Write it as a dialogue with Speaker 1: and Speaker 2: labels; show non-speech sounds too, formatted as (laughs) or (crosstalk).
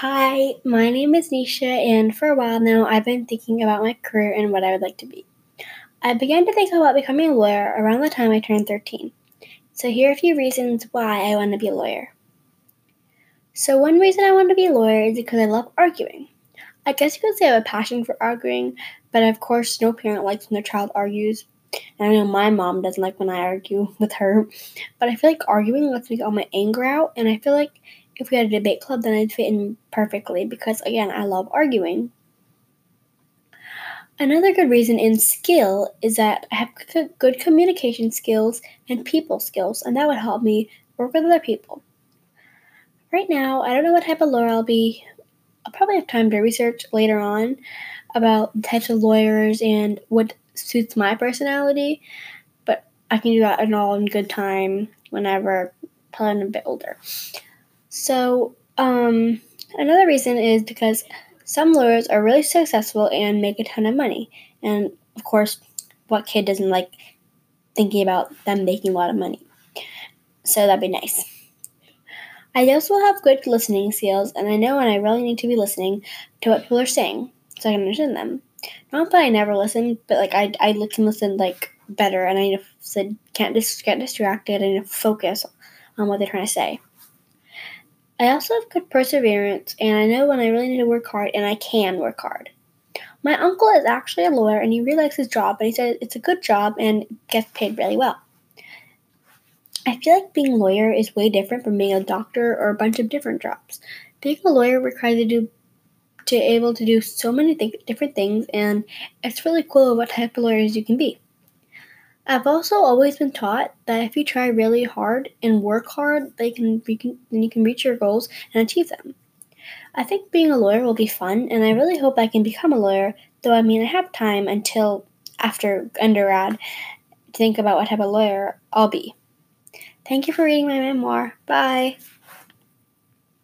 Speaker 1: Hi, my name is Nisha, and for a while now, I've been thinking about my career and what I would like to be. I began to think about becoming a lawyer around the time I turned 13. So, here are a few reasons why I want to be a lawyer. So, one reason I want to be a lawyer is because I love arguing. I guess you could say I have a passion for arguing, but of course, no parent likes when their child argues. And I know my mom doesn't like when I argue (laughs) with her, but I feel like arguing lets me get all my anger out, and I feel like if we had a debate club, then I'd fit in perfectly because, again, I love arguing. Another good reason in skill is that I have good communication skills and people skills, and that would help me work with other people. Right now, I don't know what type of lawyer I'll be. I'll probably have time to research later on about the types of lawyers and what suits my personality, but I can do that in all in good time whenever I'm a bit older. So, um, another reason is because some lawyers are really successful and make a ton of money. And of course, what kid doesn't like thinking about them making a lot of money? So that'd be nice. I also have good listening skills, and I know when I really need to be listening to what people are saying so I can understand them. Not that I never listen, but like I, I can listen like better, and I to can't just get distracted and focus on what they're trying to say. I also have good perseverance, and I know when I really need to work hard, and I can work hard. My uncle is actually a lawyer, and he really likes his job, and he says it's a good job and gets paid really well. I feel like being a lawyer is way different from being a doctor or a bunch of different jobs. Being a lawyer requires you to do to able to do so many th- different things, and it's really cool what type of lawyers you can be. I've also always been taught that if you try really hard and work hard, they can, then you can reach your goals and achieve them. I think being a lawyer will be fun, and I really hope I can become a lawyer. Though I mean, I have time until after undergrad to think about what type of lawyer I'll be. Thank you for reading my memoir. Bye.